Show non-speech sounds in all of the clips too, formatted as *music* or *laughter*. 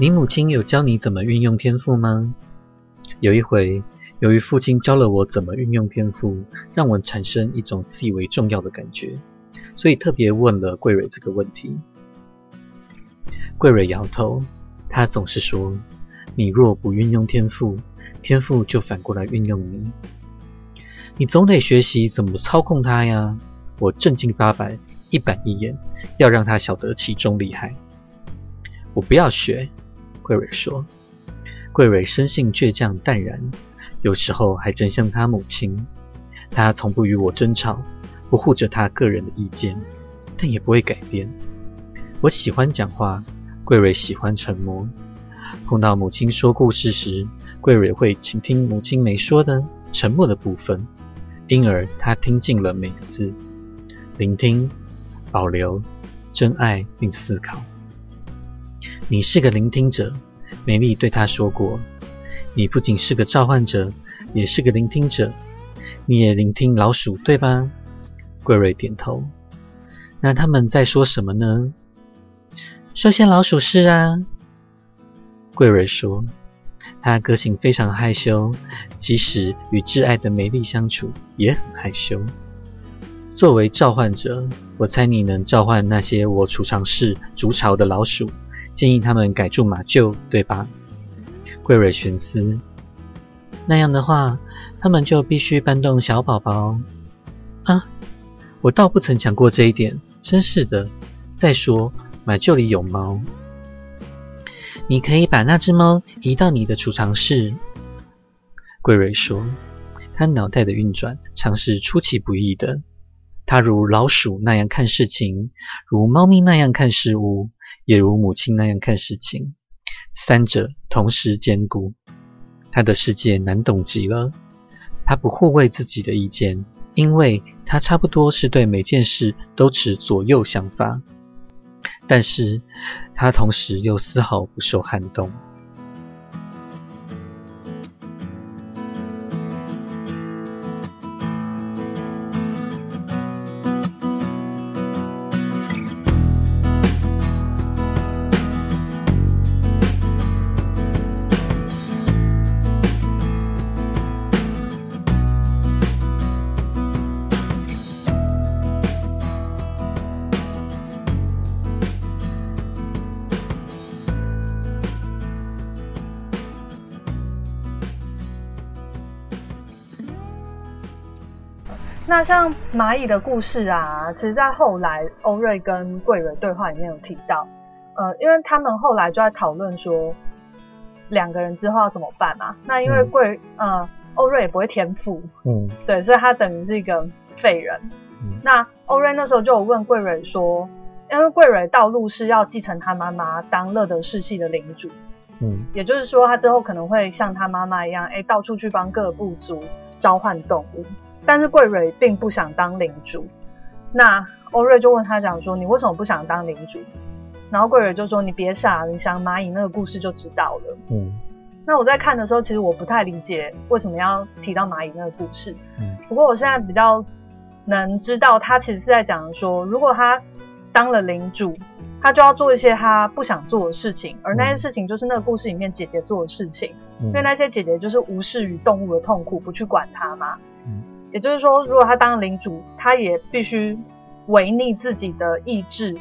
你母亲有教你怎么运用天赋吗？有一回，由于父亲教了我怎么运用天赋，让我产生一种自以为重要的感觉，所以特别问了桂蕊这个问题。桂蕊摇头，他总是说：“你若不运用天赋，天赋就反过来运用你。你总得学习怎么操控它呀。”我正经八百，一板一眼，要让他晓得其中厉害。我不要学，桂蕊说。桂蕊生性倔强淡然，有时候还真像她母亲。她从不与我争吵，不护着她个人的意见，但也不会改变。我喜欢讲话，桂蕊喜欢沉默。碰到母亲说故事时，桂蕊会倾听母亲没说的沉默的部分，因而她听进了每个字。聆听、保留、真爱并思考。你是个聆听者，美丽对他说过。你不仅是个召唤者，也是个聆听者。你也聆听老鼠，对吧？桂瑞点头。那他们在说什么呢？说些老鼠事啊。桂瑞说，他个性非常害羞，即使与挚爱的美丽相处，也很害羞。作为召唤者，我猜你能召唤那些我储藏室筑巢的老鼠，建议他们改住马厩，对吧？桂蕊寻思。那样的话，他们就必须搬动小宝宝。啊，我倒不曾想过这一点，真是的。再说，马厩里有猫，你可以把那只猫移到你的储藏室。桂蕊说，他脑袋的运转常是出其不意的。他如老鼠那样看事情，如猫咪那样看事物，也如母亲那样看事情，三者同时兼顾。他的世界难懂极了。他不护卫自己的意见，因为他差不多是对每件事都持左右想法，但是他同时又丝毫不受撼动。像蚂蚁的故事啊，其实，在后来欧瑞跟桂蕊对话里面有提到，呃，因为他们后来就在讨论说，两个人之后要怎么办嘛。那因为桂，呃，欧瑞也不会天赋，嗯，对，所以他等于是一个废人。那欧瑞那时候就有问桂蕊说，因为桂蕊道路是要继承他妈妈当乐德世系的领主，嗯，也就是说，他之后可能会像他妈妈一样，哎，到处去帮各个部族召唤动物。但是桂蕊并不想当领主，那欧瑞就问他讲说：“你为什么不想当领主？”然后桂蕊就说：“你别傻，你想蚂蚁那个故事就知道了。”嗯，那我在看的时候，其实我不太理解为什么要提到蚂蚁那个故事。嗯，不过我现在比较能知道，他其实是在讲说，如果他当了领主，他就要做一些他不想做的事情，而那些事情就是那个故事里面姐姐做的事情，因为那些姐姐就是无视于动物的痛苦，不去管它嘛。嗯。也就是说，如果他当领主，他也必须违逆自己的意志，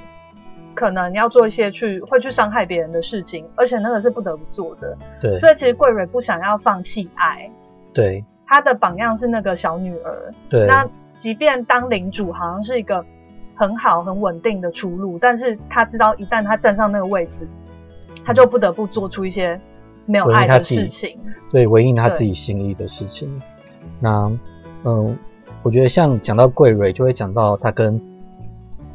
可能要做一些去会去伤害别人的事情，而且那个是不得不做的。对，所以其实桂蕊不想要放弃爱。对，他的榜样是那个小女儿。对，那即便当领主好像是一个很好很稳定的出路，但是他知道一旦他站上那个位置，他就不得不做出一些没有爱的事情，对，违应他自己心意的事情。那。嗯，我觉得像讲到桂蕊，就会讲到他跟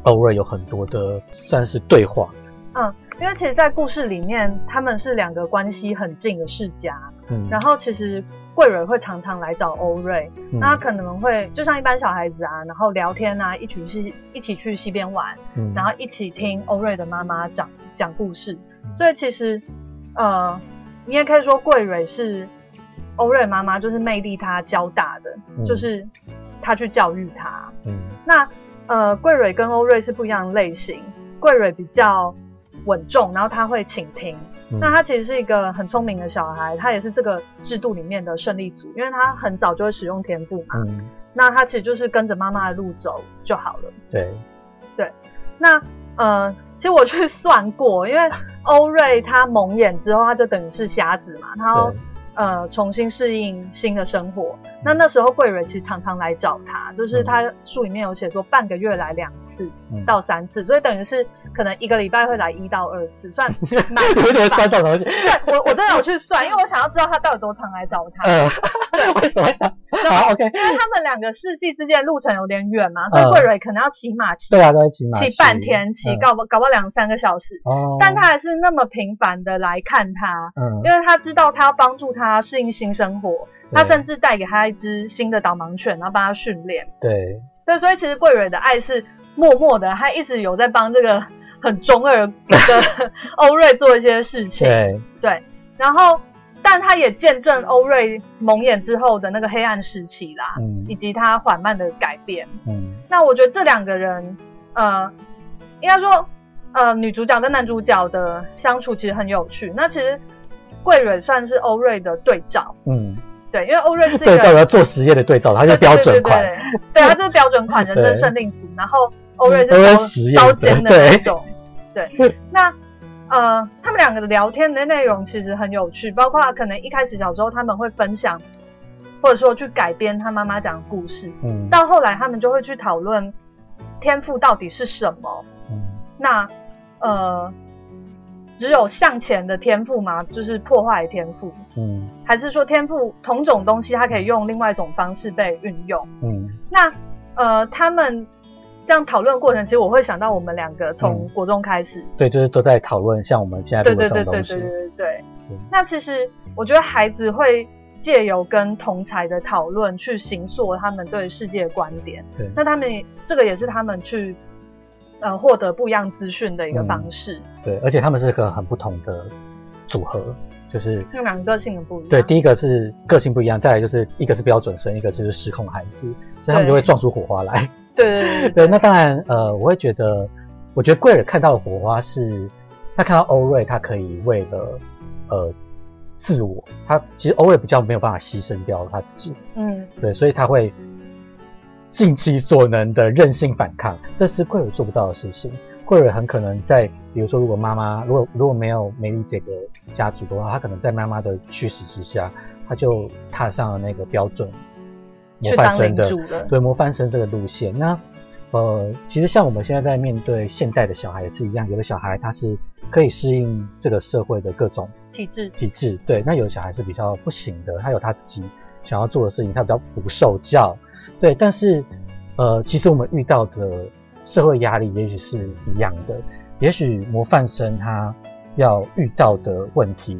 欧瑞有很多的算是对话。嗯，因为其实，在故事里面，他们是两个关系很近的世家。嗯，然后其实桂蕊会常常来找欧瑞，那他可能会就像一般小孩子啊，然后聊天啊，一起去一起去溪边玩，然后一起听欧瑞的妈妈讲讲故事。所以其实，呃，你也可以说桂蕊是。欧瑞妈妈就是魅力，她教大的，就是她去教育他。嗯，那呃，桂蕊跟欧瑞是不一样的类型。桂蕊比较稳重，然后他会倾听，嗯那他其实是一个很聪明的小孩，他也是这个制度里面的胜利组，因为他很早就会使用天赋嘛。嗯，那他其实就是跟着妈妈的路走就好了。对，对那呃，其实我去算过，因为欧瑞他蒙眼之后，他就等于是瞎子嘛，他呃重新适应新的生活。那那时候桂蕊其实常常来找他，就是他书里面有写说半个月来两次嗯到三次，所以等于是可能一个礼拜会来一到二次，算 *laughs* 蛮有点频繁酸这种东西。对我我真的有去算，因为我想要知道他到底多常来找他。*laughs* 呃，*laughs* 为什么？*laughs* 好，OK，因为他们两个世系之间的路程有点远嘛，所以嗯桂蕊可能要骑马骑对啊，都在骑马骑半天，骑嗯搞不搞不好两三个小时。哦，但他还是那么频繁的来看他，嗯，因为他知道他要帮助他适应新生活，他甚至带给他一只新的导盲犬，然后帮他训练。对，对，所以其实桂蕊的爱是默默的，他一直有在帮这个很中二的 *laughs* 欧瑞做一些事情。对，对，然后但他也见证欧瑞蒙眼之后的那个黑暗时期啦，嗯。以及他缓慢的改变。嗯。那我觉得这两个人，呃，应该说，呃，女主角跟男主角的相处其实很有趣。那其实桂蕊算是欧瑞的对照，嗯，对，因为欧瑞是一对个照要做实验的对照，它是标准款，对对对对。对，他就是标准款人对。生胜令组，然后欧瑞是刀尖的那种，对，那。呃，他们两个的聊天的内容其实很有趣，包括可能一开始小时候他们会分享，或者说去改编他妈妈讲的故事，嗯到后来他们就会去讨论天赋到底是什么。嗯那呃，只有向前的天赋吗？就是破坏天赋，嗯还是说天赋同种东西它可以用另外一种方式被运用？嗯那呃，他们这样讨论过程，其实我会想到我们两个从嗯国中开始，对，就是都在讨论像我们现在对对对对对对对。那其实我觉得孩子会借由跟同才的讨论，去形塑他们对世界的观点。对那他们也这个也是他们去呃获得不一样资讯的一个方式，对，而且他们是个很不同的组合，就是他们两个个性很不一样。对，第一个是个性不一样，再来就是一个是标准生，一个就是失控孩子，所以他们就会撞出火花来。*laughs* 对对对。那当然，呃，我会觉得，我觉得贵尔看到的火花是，他看到欧瑞，他可以为了呃自我，他其实欧瑞比较没有办法牺牲掉他自己，嗯。对，所以他会尽其所能的任性反抗，这是贵尔做不到的事情。贵尔很可能在，比如说，如果妈妈如果如果没有梅丽这个家族的话，他可能在妈妈的驱使之下，他就踏上了那个标准模范生的。对模范生这个路线。那呃，其实像我们现在在面对现代的小孩也是一样，有的小孩他是可以适应这个社会的各种体制，体制，对，那有的小孩是比较不行的，他有他自己想要做的事情，他比较不受教，对，但是呃，其实我们遇到的社会压力也许是一样的，也许模范生他要遇到的问题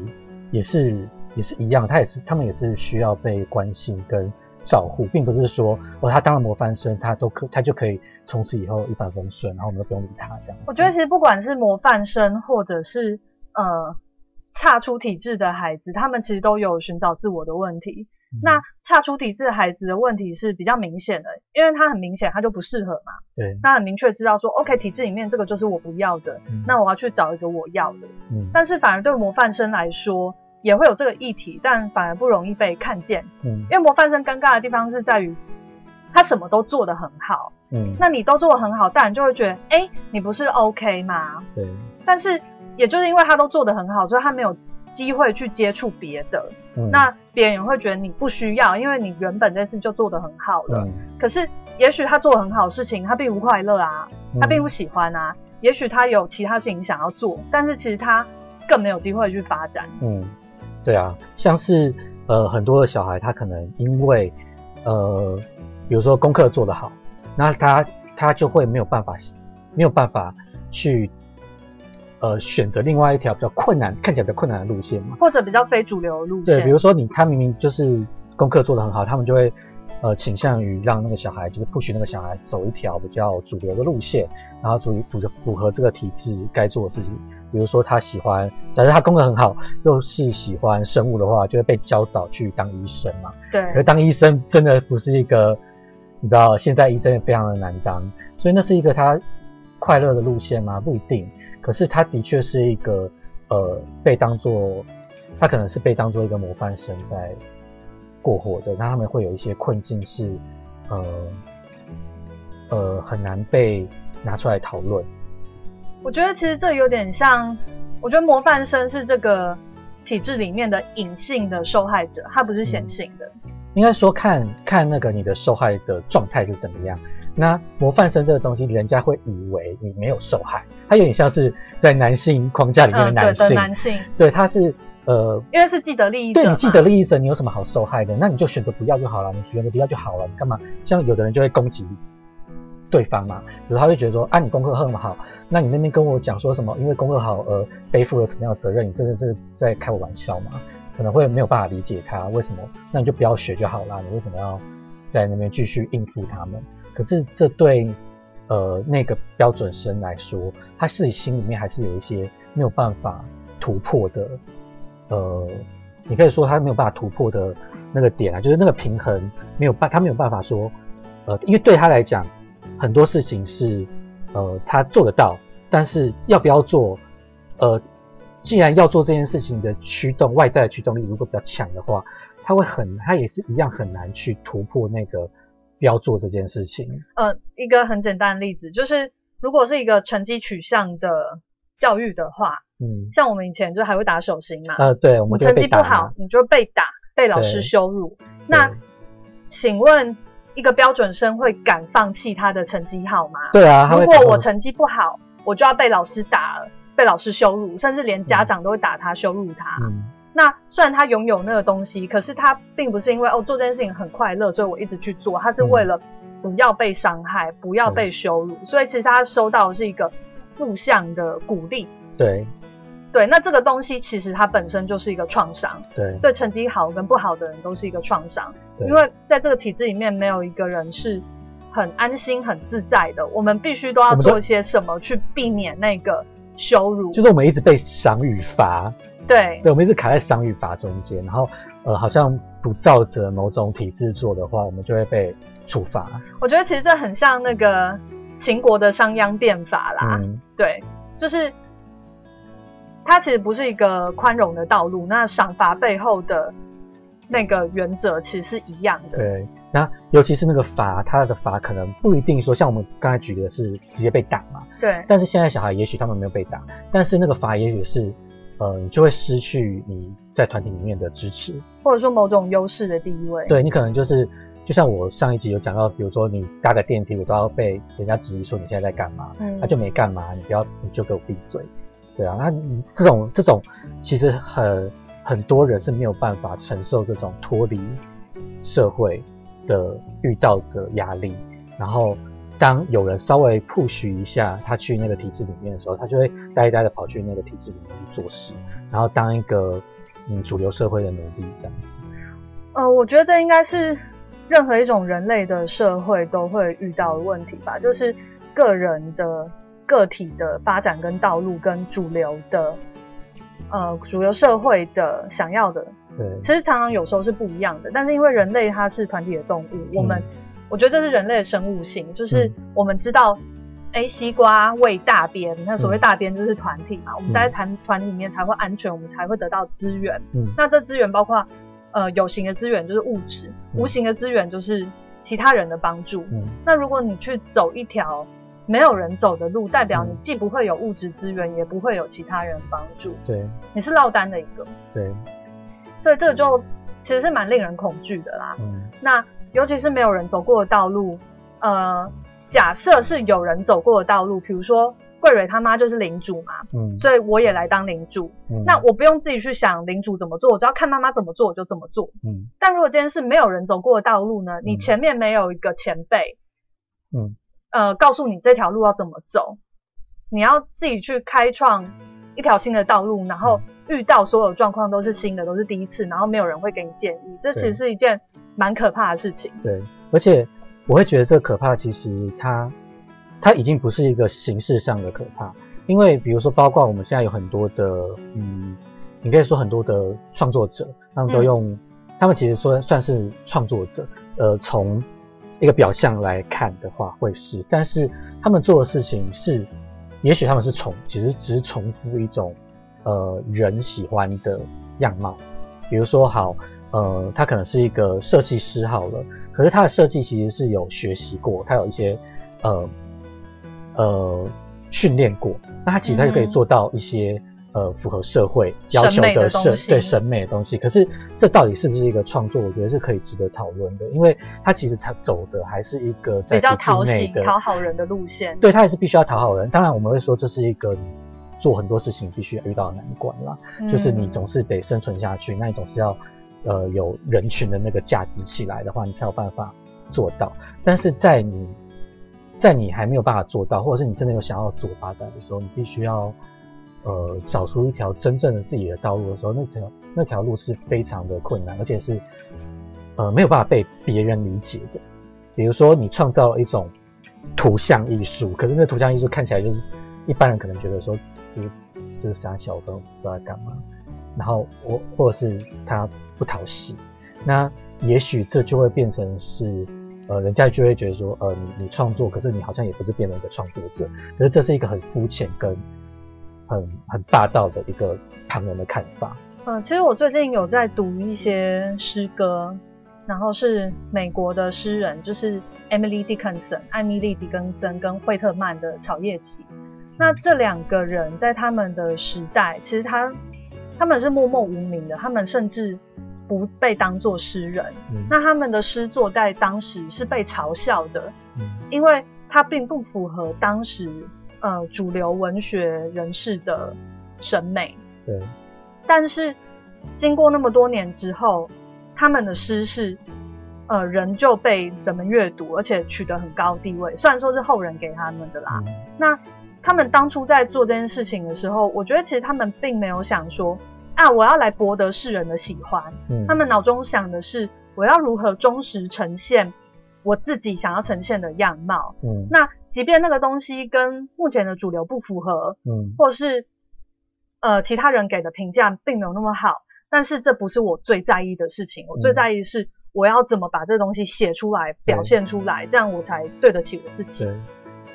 也是也是一样，他也是他们也是需要被关心跟照顾，并不是说哦，他当了模范生，他都可他就可以从此以后一帆风顺，然后我们都不用理他这样。我觉得其实不管是模范生，或者是呃差出体制的孩子，他们其实都有寻找自我的问题。嗯那差出体制的孩子的问题是比较明显的，因为他很明显他就不适合嘛，对，他很明确知道说，OK，体制里面这个就是我不要的，嗯那我要去找一个我要的。嗯但是反而对模范生来说，也会有这个议题，但反而不容易被看见，嗯。因为模范生尴尬的地方是在于他什么都做得很好，嗯，那你都做得很好，大人就会觉得，哎，你不是 OK 吗？对，但是也就是因为他都做得很好，所以他没有机会去接触别的，嗯。那别人也会觉得你不需要，因为你原本这件事就做得很好了。嗯。可是也许他做得很好的事情，他并不快乐啊，他并不嗯喜欢啊。也许他有其他事情想要做，但是其实他更没有机会去发展。嗯，对啊，像是呃很多的小孩，他可能因为呃，比如说功课做得好，那他他就会没有办法没有办法去呃选择另外一条比较困难看起来比较困难的路线嘛。或者比较非主流的路线对，比如说你他明明就是功课做得很好，他们就会呃倾向于让那个小孩就是 push 那个小孩走一条比较主流的路线，然后主主符合这个体制该做的事情。比如说他喜欢，假设他功课很好，又是喜欢生物的话，就会被教导去当医生嘛。对可是当医生真的不是一个，你知道现在医生也非常的难当，所以那是一个他快乐的路线吗？不一定。可是他的确是一个呃被当做他可能是被当做一个模范生在过活的，那他们会有一些困境是呃呃很难被拿出来讨论。我觉得其实这有点像，我觉得模范生是这个体制里面的隐性的受害者，他不是显性的。应该说看看那个你的受害的状态是怎么样。那模范生这个东西，人家会以为你没有受害，他有点像是在男性框架里面的男性。对男性，对，他是呃，因为是既得利益者。对你既得利益者，你有什么好受害的？那你就选择不要就好了，你选择不要就好了，你干嘛？像有的人就会攻击对方嘛，比如他会觉得说啊，你功课很好，那你那边跟我讲说什么？因为功课好而背负了什么样的责任？你真的是在开我玩笑吗？可能会没有办法理解他为什么，那你就不要学就好了，你为什么要在那边继续应付他们？可是这对呃那个标准生来说，他自己心里面还是有一些没有办法突破的，呃，你可以说他没有办法突破的那个点啊，就是那个平衡没有办，他没有办法说，呃，因为对他来讲，很多事情是呃他做得到，但是要不要做，呃，既然要做这件事情的驱动外在的驱动力如果比较强的话，他会很他也是一样很难去突破那个。要做这件事情。呃，一个很简单的例子就是，如果是一个成绩取向的教育的话，嗯，像我们以前就还会打手心嘛。呃，对，我们成绩不好，你就被打，被老师羞辱。那请问，一个标准生会敢放弃他的成绩好吗？对啊。如果我成绩不好，我就要被老师打，被老师羞辱，甚至连家长都会打他，羞辱他。那虽然他拥有那个东西，可是他并不是因为哦做这件事情很快乐，所以我一直去做。他是为了不要被伤害，不要被羞辱，所以其实他收到的是一个负向的鼓励。对，对。那这个东西其实它本身就是一个创伤。对，对，成绩好跟不好的人都是一个创伤。因为在这个体制里面，没有一个人是很安心、很自在的。我们必须都要做一些什么去避免那个羞辱。就是我们一直被赏与罚。对，对，我们一直卡在赏与罚中间，然后呃，好像不照着某种体制做的话，我们就会被处罚。我觉得其实这很像那个秦国的商鞅变法啦，对，就是它其实不是一个宽容的道路，那赏罚背后的那个原则其实是一样的。对，那尤其是那个罚，他的罚可能不一定说像我们刚才举的是直接被打嘛，对，但是现在小孩也许他们没有被打，但是那个罚也许是。呃，你就会失去你在团体里面的支持，或者说某种优势的地位。对你可能就是，就像我上一集有讲到，比如说你搭个电梯，我都要被人家质疑说你现在在干嘛，他就没干嘛，你不要你就给我闭嘴，对啊，那这种这种其实很很多人是没有办法承受这种脱离社会的遇到的压力，然后。当有人稍微 push 一下他去那个体制里面的时候，他就会呆呆的跑去那个体制里面去做事，然后当一个嗯主流社会的奴隶这样子。呃，我觉得这应该是任何一种人类的社会都会遇到的问题吧，就是个人的个体的发展跟道路跟主流的呃主流社会的想要的，对，其实常常有时候是不一样的。但是因为人类它是团体的动物，我们。我觉得这是人类的生物性，就是我们知道，哎，西瓜喂大边，那所谓大边就是团体嘛，我们在团团体里面才会安全，我们才会得到资源。嗯，那这资源包括，呃，有形的资源就是物质，无形的资源就是其他人的帮助。嗯，那如果你去走一条没有人走的路，代表你既不会有物质资源，也不会有其他人帮助。对，你是落单的一个。对，所以这个就其实是蛮令人恐惧的啦。嗯，那。尤其是没有人走过的道路，呃，假设是有人走过的道路，比如说桂蕊他妈就是领主嘛，嗯，所以我也来当领主，嗯那我不用自己去想领主怎么做，我只要看妈妈怎么做我就怎么做，嗯。但如果今天是没有人走过的道路呢？你前面没有一个前辈，嗯，呃，告诉你这条路要怎么走，你要自己去开创一条新的道路，然后遇到所有状况都是新的，都是第一次，然后没有人会给你建议，这其实是一件。蛮可怕的事情。对，而且我会觉得这可怕，其实它它已经不是一个形式上的可怕，因为比如说，包括我们现在有很多的，嗯，你可以说很多的创作者，他们都用，他们其实说算是创作者，呃，从一个表象来看的话会是，但是他们做的事情是，也许他们是重，其实只是重复一种呃人喜欢的样貌，比如说好，呃，他可能是一个设计师好了，可是他的设计其实是有学习过，他有一些呃呃训练过，那他其实他就可以嗯做到一些。呃，符合社会要求的的审对审美的东西，可是这到底是不是一个创作？我觉得是可以值得讨论的，因为他其实他走的还是一个在比较讨讨好人的路线。对他也是必须要讨好人。当然，我们会说这是一个你做很多事情必须要遇到的难关啦，嗯就是你总是得生存下去，那你总是要呃有人群的那个价值起来的话，你才有办法做到。但是在你在你还没有办法做到，或者是你真的有想要自我发展的时候，你必须要呃找出一条真正的自己的道路的时候，那条那条路是非常的困难，而且是呃没有办法被别人理解的。比如说，你创造了一种图像艺术，可是那图像艺术看起来就是一般人可能觉得说，就是是傻小的，不知道干嘛，然后我或者是他不讨喜，那也许这就会变成是，呃，人家就会觉得说，呃，你你创作，可是你好像也不是变成一个创作者，可是这是一个很肤浅跟很很霸道的一个旁人的看法。嗯，其实我最近有在读一些诗歌，然后是美国的诗人，就是 Emily Dickinson、艾米丽·狄更森跟惠特曼的《草叶集》。那这两个人在他们的时代，其实他他们是默默无名的，他们甚至不被当作诗人。嗯那他们的诗作在当时是被嘲笑的，嗯因为它并不符合当时呃主流文学人士的审美。对，但是经过那么多年之后，他们的诗是呃仍旧被人们阅读，而且取得很高地位。虽然说是后人给他们的啦，嗯那他们当初在做这件事情的时候，我觉得其实他们并没有想说啊，我要来博得世人的喜欢。嗯，他们脑中想的是，我要如何忠实呈现我自己想要呈现的样貌。嗯那即便那个东西跟目前的主流不符合，嗯或是呃其他人给的评价并没有那么好，但是这不是我最在意的事情。我最在意的是我要怎么把这东西写出来、表现出来，这样我才对得起我自己。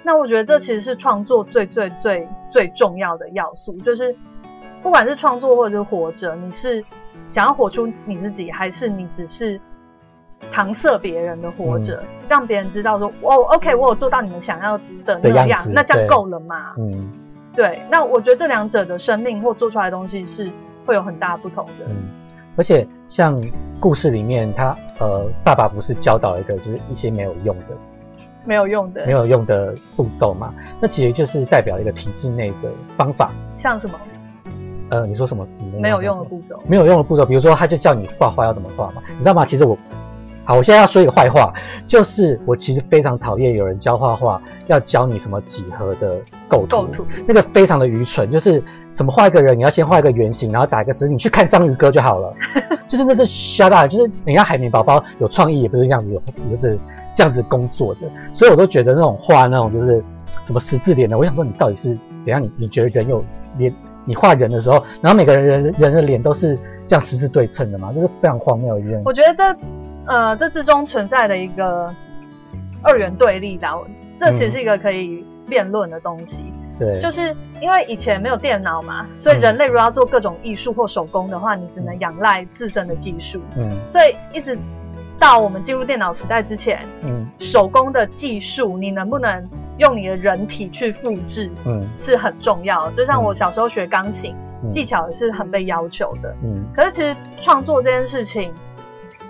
那我觉得这其实是创作最最最最重要的要素，就是不管是创作或者是活着，你是想要活出你自己，还是你只是搪塞别人的活着，让别人知道说，哦，OK，我有做到你们想要的那样，那这样够了嘛？嗯对，那我觉得这两者的生命或做出来的东西是会有很大不同的。嗯，而且像故事里面，他呃爸爸不是教导一个就是一些没有用的。没有用的，没有用的步骤嘛，那其实就是代表一个体制内的方法。像什么呃，你说什么？没有用的步骤？没有用的步骤，比如说他就叫你画画要怎么画嘛，你知道吗？其实我，好，我现在要说一个坏话，就是我其实非常讨厌有人教画画要教你什么几何的构图，构图那个非常的愚蠢，就是怎么画一个人，你要先画一个圆形，然后打一个十，你去看章鱼哥就好了，*laughs* 就是那是 shut up，就是人家海绵宝宝有创意也不是这样子有，就是这样子工作的，所以我都觉得那种画那种就是什么十字脸的，我想说你到底是怎样？你你觉得人有脸？你画人的时候，然后每个人人人的脸都是这样十字对称的嘛，就是非常荒谬的一件。我觉得这呃这之中存在的一个二元对立的，我这其实是一个可以辩论的东西。对，就是因为以前没有电脑嘛，所以嗯人类如果要做各种艺术或手工的话，你只能仰赖自身的技术。嗯所以一直到我们进入电脑时代之前，嗯手工的技术你能不能用你的人体去复制嗯是很重要的。就像我嗯小时候学钢琴，嗯技巧也是很被要求的。嗯可是其实创作这件事情，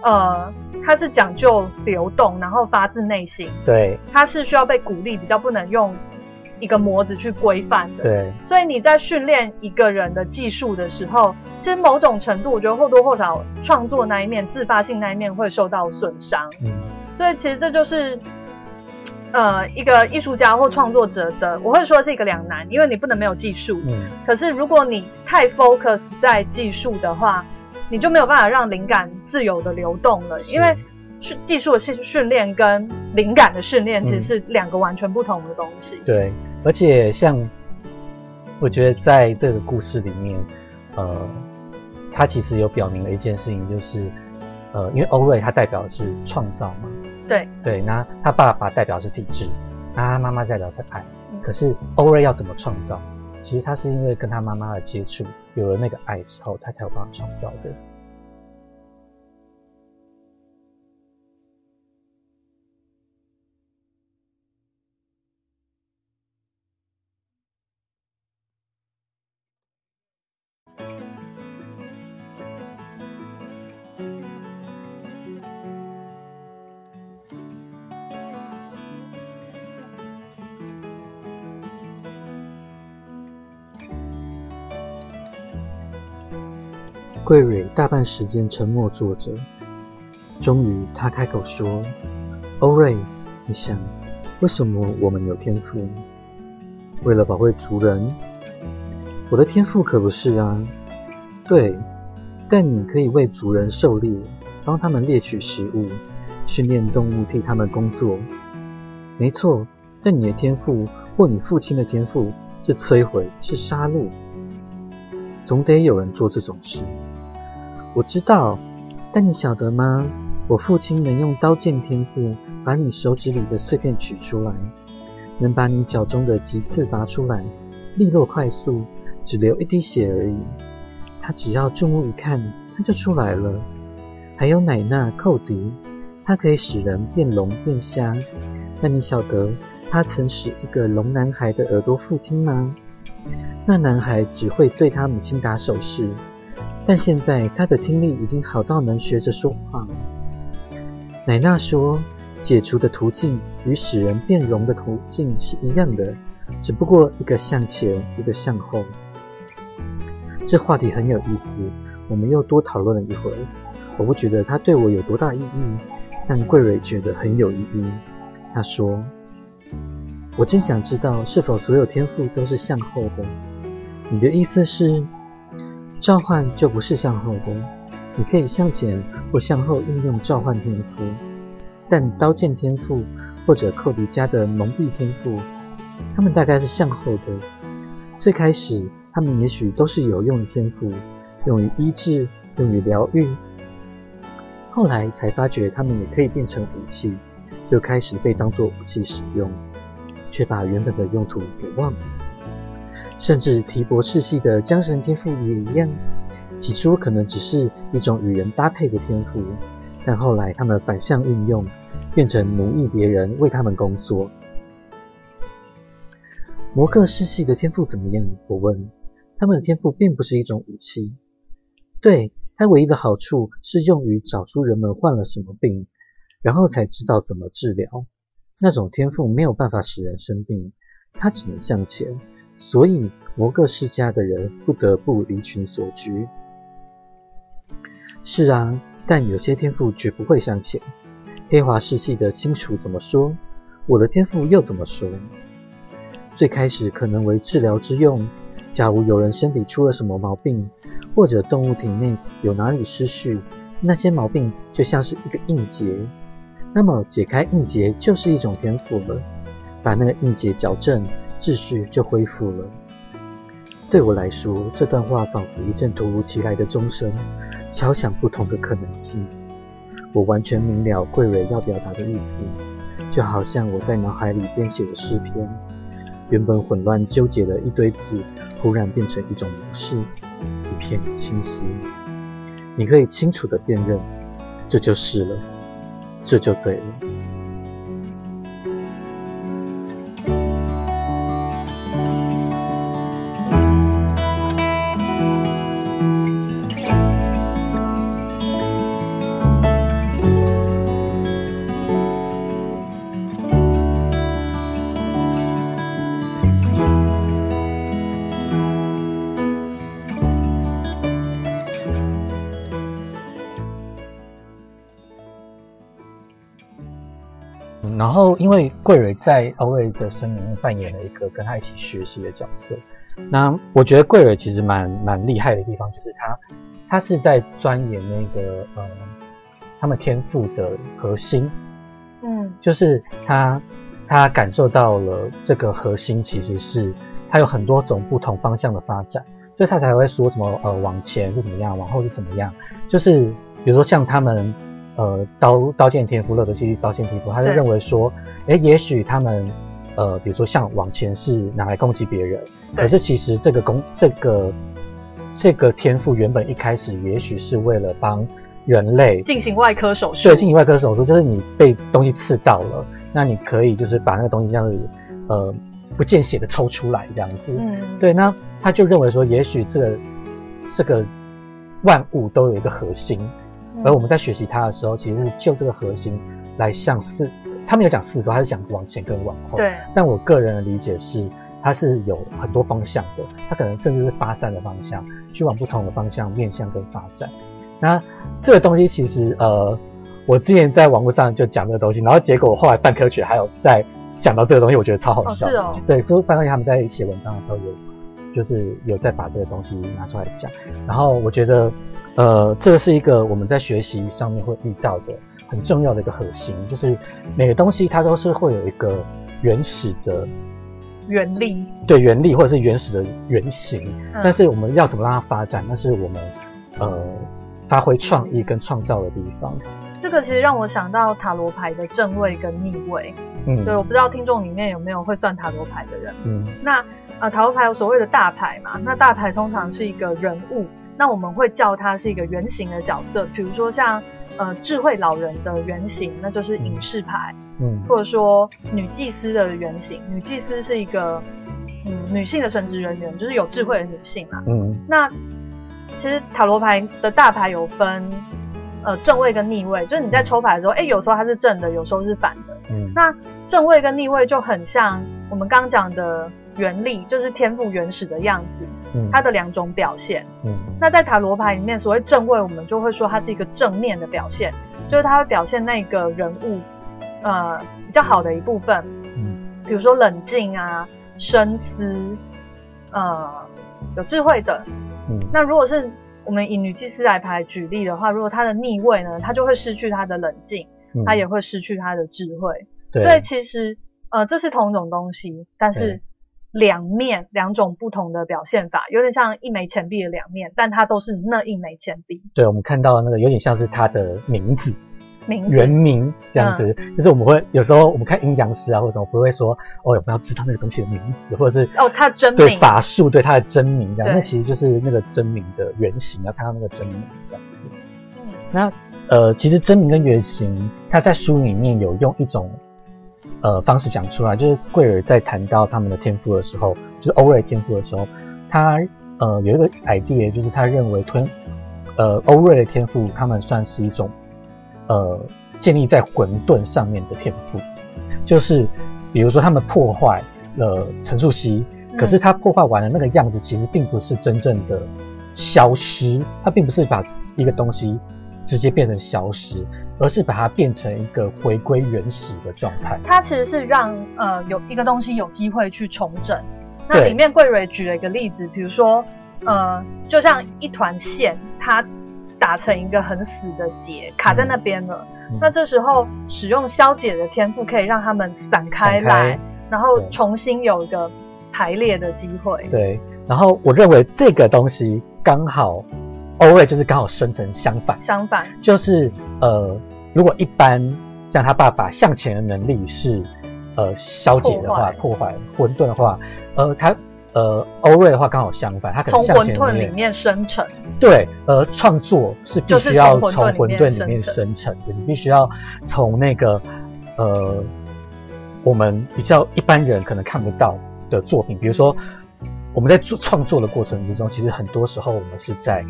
呃，它是讲究流动，然后发自内心，对它是需要被鼓励，比较不能用一个模子去规范的。对所以你在训练一个人的技术的时候，其实某种程度，我觉得或多或少创作那一面、自发性那一面会受到损伤。嗯所以其实这就是，呃，一个艺术家或创作者的，我会说是一个两难，因为你不能没有技术。嗯可是如果你太 focus 在技术的话，你就没有办法让灵感自由的流动了，因为是技术的训训练跟灵感的训练其实是两个完全不同的东西。对，而且像我觉得在这个故事里面，呃，他其实有表明了一件事情，就是呃，因为欧瑞他代表的是创造嘛，对对，那他爸爸代表的是体制，那他妈妈代表的是爱。嗯可是欧瑞要怎么创造？其实他是因为跟他妈妈的接触，有了那个爱之后，他才有办法创造的。桂蕊大半时间沉默坐着，终于他开口说：“欧瑞，你想，为什么我们有天赋？为了保卫族人？我的天赋可不是啊。对，但你可以为族人狩猎，帮他们猎取食物，训练动物替他们工作。没错，但你的天赋或你父亲的天赋是摧毁，是杀戮。总得有人做这种事。”我知道，但你晓得吗？我父亲能用刀剑天赋把你手指里的碎片取出来，能把你脚中的棘刺拔出来，利落快速，只流一滴血而已。他只要注目一看，他就出来了。还有乃纳寇迪，他可以使人变聋变瞎。那你晓得他曾使一个聋男孩的耳朵复听吗？那男孩只会对他母亲打手势。但现在他的听力已经好到能学着说话。乃娜说：“解除的途径与使人变容的途径是一样的，只不过一个向前，一个向后。”这话题很有意思，我们又多讨论了一会儿。我不觉得它对我有多大意义，但桂蕊觉得很有意义。他说：“我真想知道，是否所有天赋都是向后的？你的意思是？”召唤就不是向后的，你可以向前或向后运用召唤天赋，但刀剑天赋或者寇迪加的蒙蔽天赋，他们大概是向后的。最开始，他们也许都是有用的天赋，用于医治，用于疗愈，后来才发觉他们也可以变成武器，就开始被当作武器使用，却把原本的用途给忘了。甚至提博士系的江神天赋也一样，起初可能只是一种与人搭配的天赋，但后来他们反向运用，变成奴役别人，为他们工作。摩克士系的天赋怎么样？我问。他们的天赋并不是一种武器，对它唯一的好处是用于找出人们患了什么病，然后才知道怎么治疗。那种天赋没有办法使人生病，它只能向前。所以摩各世家的人不得不离群索居。是啊，但有些天赋绝不会向前。黑华世系的清楚怎么说？我的天赋又怎么说？最开始可能为治疗之用。假如有人身体出了什么毛病，或者动物体内有哪里失序，那些毛病就像是一个硬结。那么解开硬结就是一种天赋了，把那个硬结矫正。秩序就恢复了。对我来说，这段话仿佛一阵突如其来的钟声，敲响不同的可能性。我完全明了桂蕊要表达的意思，就好像我在脑海里编写的诗篇，原本混乱纠结的一堆字，忽然变成一种模式，一片清晰。你可以清楚的辨认，这就是了，这就对了。桂蕊在欧瑞的生命中扮演了一个跟他一起学习的角色。那我觉得桂蕊其实蛮蛮厉害的地方，就是他他是在钻研那个呃他们天赋的核心。嗯，就是他他感受到了这个核心其实是它有很多种不同方向的发展，所以他才会说什么呃往前是怎么样，往后是怎么样。就是比如说像他们。呃，刀刀剑天赋，乐德西刀剑天赋，他就认为说，哎，也许他们，呃，比如说像往前是拿来攻击别人，可是其实这个攻这个这个天赋原本一开始也许是为了帮人类进行外科手术，对进行外科手术，就是你被东西刺到了，那你可以就是把那个东西这样子呃不见血的抽出来这样子。嗯，对，那他就认为说，也许这个这个万物都有一个核心，嗯，而我们在学习它的时候，其实是就这个核心来向四，他没有讲四周，他是想往前跟往后。。对，但我个人的理解是，它是有很多方向的，它可能甚至是发散的方向，去往不同的方向面向跟发展。那这个东西其实呃，我之前在网络上就讲这个东西，然后结果我后来半科学还有在讲到这个东西，我觉得超好哦笑。是哦，对，就是半科学他们在写文章的时候有，就是有在把这个东西拿出来讲。然后我觉得，呃，这个是一个我们在学习上面会遇到的很重要的一个核心，就是每个东西它都是会有一个原始的原力，对原力或者是原始的原型，嗯但是我们要怎么让它发展，那是我们呃发挥创意跟创造的地方。这个其实让我想到塔罗牌的正位跟逆位。嗯对，我不知道听众里面有没有会算塔罗牌的人。嗯那呃，塔罗牌有所谓的大牌嘛？那大牌通常是一个人物，那我们会叫它是一个圆形的角色，比如说像呃智慧老人的原型，那就是隐士牌，嗯或者说女祭司的原型。女祭司是一个嗯女性的神职人员，就是有智慧的女性嘛。嗯那其实塔罗牌的大牌有分呃正位跟逆位，就是你在抽牌的时候，哎，有时候它是正的，有时候是反的。嗯那正位跟逆位就很像我们刚刚讲的原力，就是天赋原始的样子，嗯它的两种表现。嗯。那在塔罗牌里面，所谓正位，我们就会说它是一个正面的表现，就是它会表现那个人物呃比较好的一部分，嗯。比如说冷静啊、深思，呃有智慧的。嗯。那如果是我们以女祭司来牌举例的话，如果它的逆位呢，它就会失去它的冷静，嗯。它也会失去它的智慧。对。所以其实呃这是同种东西，但是对两面两种不同的表现法，有点像一枚钱币的两面，但它都是那一枚钱币。对，我们看到的那个有点像是它的名字。名字原名这样子，嗯就是我们会有时候我们看阴阳师啊或者什么，不会说哦，我们要知道那个东西的名字，或者是哦，它真对名法术对它的真名这样，那其实就是那个真名的原型，要看到那个真名这样子。嗯那呃，其实真名跟原型，它在书里面有用一种呃方式讲出来，就是贵尔在谈到他们的天赋的时候，就是欧瑞天赋的时候，他呃有一个 idea，就是他认为吞呃欧瑞的天赋，他们算是一种呃建立在混沌上面的天赋，就是比如说他们破坏了陈述熙，可是他破坏完了那个样子，其实并不是真正的消失，他并不是把一个东西直接变成消失，而是把它变成一个回归原始的状态。它其实是让呃有一个东西有机会去重整。那里面桂蕊举了一个例子，比如说呃，就像一团线，它打成一个很死的结，卡在那边了。嗯那这时候使用消解的天赋，可以让它们散开来，开然后重新有一个排列的机会。对，然后我认为这个东西刚好欧瑞就是刚好生成相反，相反，就是呃，如果一般像他爸爸向前的能力是呃消解的话，破坏。混沌的话，呃，他呃欧瑞的话刚好相反，他可能从向前混沌里面面生成。对，呃，创作是必就是须要从从混混沌里面生成的，你必须要从那个呃我们比较一般人可能看不到的作品，比如说我们在做创作的过程之中，其实很多时候我们是在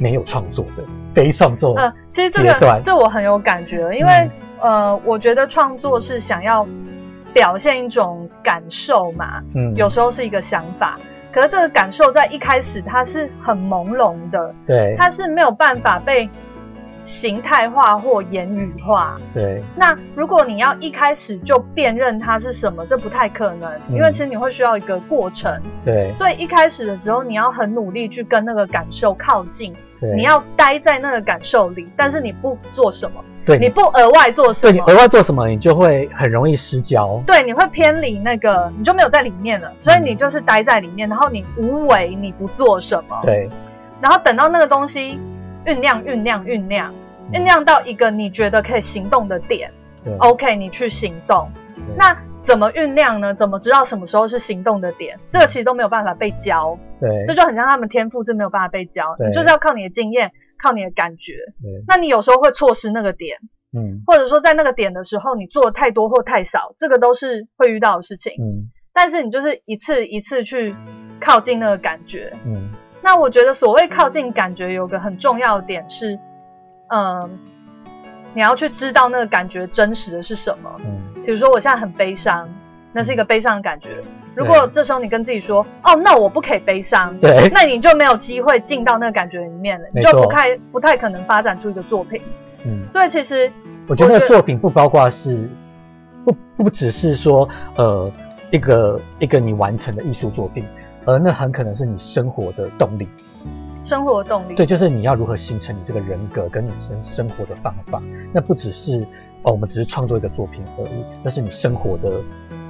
没有创作的非创作呃，其实这个这我很有感觉，因为、嗯。呃，我觉得创作是想要表现一种感受嘛，嗯。有时候是一个想法，可是这个感受在一开始它是很朦胧的，对。它是没有办法被形态化或言语化。对。那如果你要一开始就辨认它是什么，这不太可能，嗯。因为其实你会需要一个过程，对。所以一开始的时候你要很努力去跟那个感受靠近，对，你要待在那个感受里，但是你不做什么，对。你不额外做什么。对你额，外做什么，你就会很容易失焦。对，你会偏离那个，你就没有在里面了，所以你就是待在里面，然后你无为，你不做什么，对，然后等到那个东西酝酿、酝酿、酝酿，酝酿到一个你觉得可以行动的点对，OK，你去行动。那怎么酝酿呢？怎么知道什么时候是行动的点？这个其实都没有办法被教，对这就很像他们天赋是没有办法被教，对你就是要靠你的经验，靠你的感觉。对，那你有时候会错失那个点，嗯或者说在那个点的时候你做的太多或太少，这个都是会遇到的事情。嗯但是你就是一次一次去靠近那个感觉。嗯那我觉得所谓靠近感觉，有个很重要的点是，嗯、你要去知道那个感觉真实的是什么。嗯比如说我现在很悲伤，那是一个悲伤的感觉。如果这时候你跟自己说，哦，那我不可以悲伤，对那你就没有机会进到那个感觉里面了，你就不太不太可能发展出一个作品。嗯，所以其实我觉得作品不包括是不不只是说呃一个一个你完成的艺术作品，而那很可能是你生活的动力。生活动力，对，就是你要如何形成你这个人格跟你生生活的方法。那不只是哦，我们只是创作一个作品而已，那是你生活的。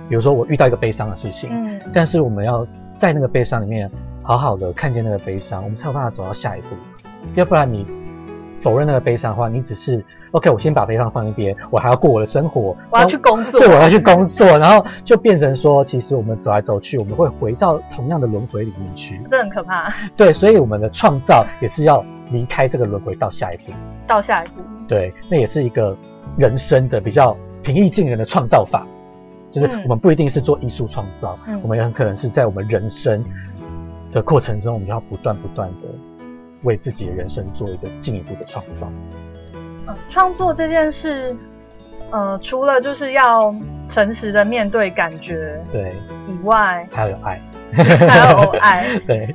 比如说我遇到一个悲伤的事情，嗯，但是我们要在那个悲伤里面好好的看见那个悲伤，我们才有办法走到下一步。要不然你否认那个悲伤的话，你只是 OK，我先把悲伤放一边，我还要过我的生活，我要去工作对，我要去工作，然后就变成说，其实我们走来走去，我们会回到同样的轮回里面去。这很可怕。*laughs* 对，所以我们的创造也是要离开这个轮回到下一步。到下一步，对，那也是一个人生的比较平易近人的创造法，就是嗯。我们不一定是做艺术创造，嗯。我们也很可能是在我们人生的过程中，我们要不断不断的为自己的人生做一个进一步的创造。嗯，创作这件事，呃，除了就是要诚实的面对感觉对，以外，还要有爱，*laughs* 还要有爱。对，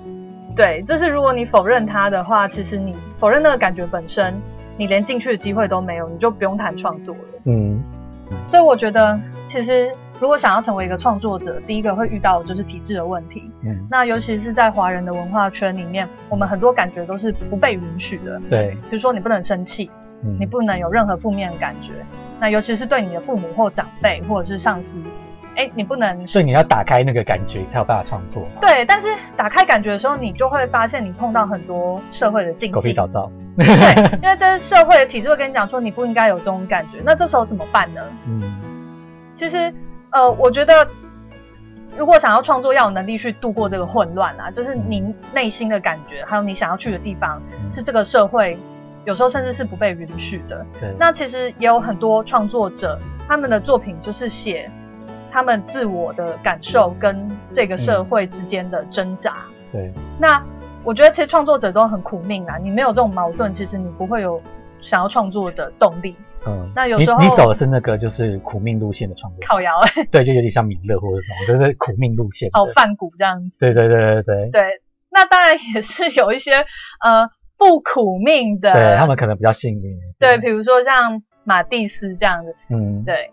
对，就是如果你否认它的话，其实你否认那个感觉本身，你连进去的机会都没有，你就不用谈创作了。嗯，所以我觉得，其实如果想要成为一个创作者，第一个会遇到的就是体制的问题。嗯，那尤其是在华人的文化圈里面，我们很多感觉都是不被允许的。对，比如说，你不能生气，嗯，你不能有任何负面的感觉。那尤其是对你的父母或长辈或者是上司，哎，你不能所以你要打开那个感觉，才有办法创作。对。但是打开感觉的时候，你就会发现你碰到很多社会的禁忌。狗屁倒灶。对，因为这社会的体制会跟你讲说你不应该有这种感觉。那这时候怎么办呢？嗯，其实，呃，我觉得如果想要创作，要有能力去度过这个混乱啊，就是你内心的感觉，还有你想要去的地方，嗯是这个社会有时候甚至是不被允许的。对，那其实也有很多创作者，他们的作品就是写他们自我的感受跟这个社会之间的挣扎。对，那我觉得其实创作者都很苦命啊，你没有这种矛盾，其实你不会有想要创作的动力。嗯，那有时候你你走的是那个就是苦命路线的创作，靠摇，对，就有点像米勒或者什么，就是苦命路线。哦，泛古这样子。对对对对对，对，那当然也是有一些呃不苦命的，对他们可能比较幸运。对，比如说像马蒂斯这样子，嗯，对。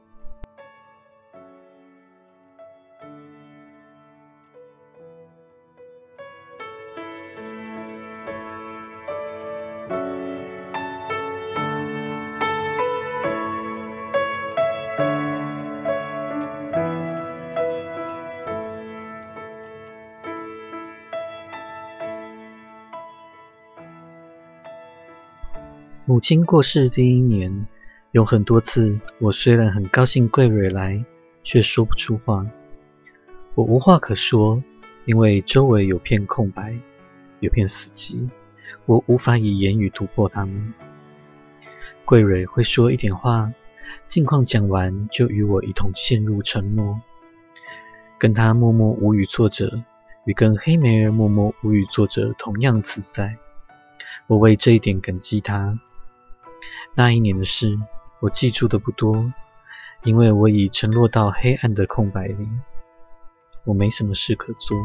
母亲过世第一年，有很多次，我虽然很高兴桂蕊来，却说不出话。我无话可说，因为周围有片空白，有片死寂，我无法以言语突破它们。桂蕊会说一点话，近况讲完就与我一同陷入沉默。跟她默默无语坐着，与跟黑莓儿默默无语坐着同样自在。我为这一点感激她。那一年的事，我记住的不多，因为我已沉落到黑暗的空白里，我没什么事可做。